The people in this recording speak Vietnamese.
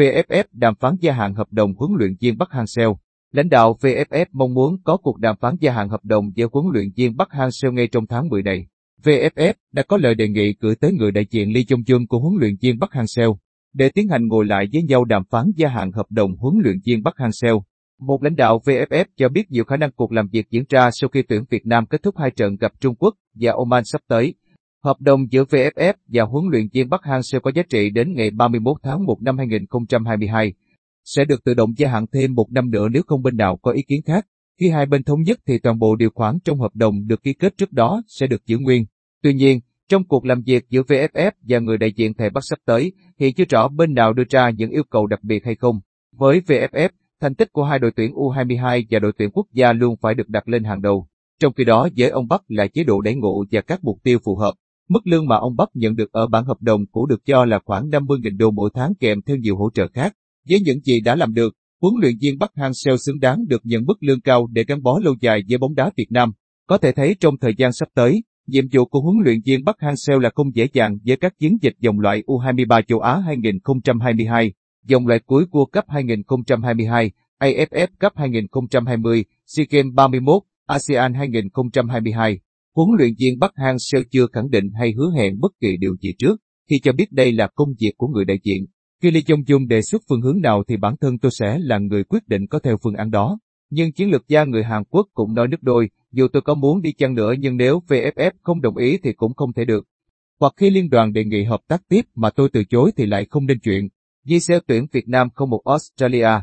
VFF đàm phán gia hạn hợp đồng huấn luyện viên Bắc Hang-seo. Lãnh đạo VFF mong muốn có cuộc đàm phán gia hạn hợp đồng với huấn luyện viên Bắc Hang-seo ngay trong tháng 10 này. VFF đã có lời đề nghị gửi tới người đại diện Lee Jong Jun của huấn luyện viên Bắc Hang-seo để tiến hành ngồi lại với nhau đàm phán gia hạn hợp đồng huấn luyện viên Bắc Hang-seo. Một lãnh đạo VFF cho biết nhiều khả năng cuộc làm việc diễn ra sau khi tuyển Việt Nam kết thúc hai trận gặp Trung Quốc và Oman sắp tới. Hợp đồng giữa VFF và huấn luyện viên Bắc Hang sẽ có giá trị đến ngày 31 tháng 1 năm 2022. Sẽ được tự động gia hạn thêm một năm nữa nếu không bên nào có ý kiến khác. Khi hai bên thống nhất thì toàn bộ điều khoản trong hợp đồng được ký kết trước đó sẽ được giữ nguyên. Tuy nhiên, trong cuộc làm việc giữa VFF và người đại diện thầy Bắc sắp tới, hiện chưa rõ bên nào đưa ra những yêu cầu đặc biệt hay không. Với VFF, thành tích của hai đội tuyển U22 và đội tuyển quốc gia luôn phải được đặt lên hàng đầu. Trong khi đó với ông Bắc là chế độ đẩy ngộ và các mục tiêu phù hợp. Mức lương mà ông Bắc nhận được ở bản hợp đồng cũ được cho là khoảng 50.000 đô mỗi tháng kèm theo nhiều hỗ trợ khác. Với những gì đã làm được, huấn luyện viên Bắc Hang-seo xứng đáng được nhận mức lương cao để gắn bó lâu dài với bóng đá Việt Nam. Có thể thấy trong thời gian sắp tới, nhiệm vụ của huấn luyện viên Bắc Hang-seo là không dễ dàng với các chiến dịch dòng loại U23 châu Á 2022, dòng loại cuối World Cup 2022, AFF Cup 2020, SEA Games 31, ASEAN 2022. Huấn luyện viên Bắc Hang-seo chưa khẳng định hay hứa hẹn bất kỳ điều gì trước, khi cho biết đây là công việc của người đại diện. Khi Lee Jong Jung đề xuất phương hướng nào thì bản thân tôi sẽ là người quyết định có theo phương án đó. Nhưng chiến lược gia người Hàn Quốc cũng nói nước đôi, dù tôi có muốn đi chăng nữa nhưng nếu VFF không đồng ý thì cũng không thể được. Hoặc khi liên đoàn đề nghị hợp tác tiếp mà tôi từ chối thì lại không nên chuyện. Di tuyển Việt Nam không một Australia,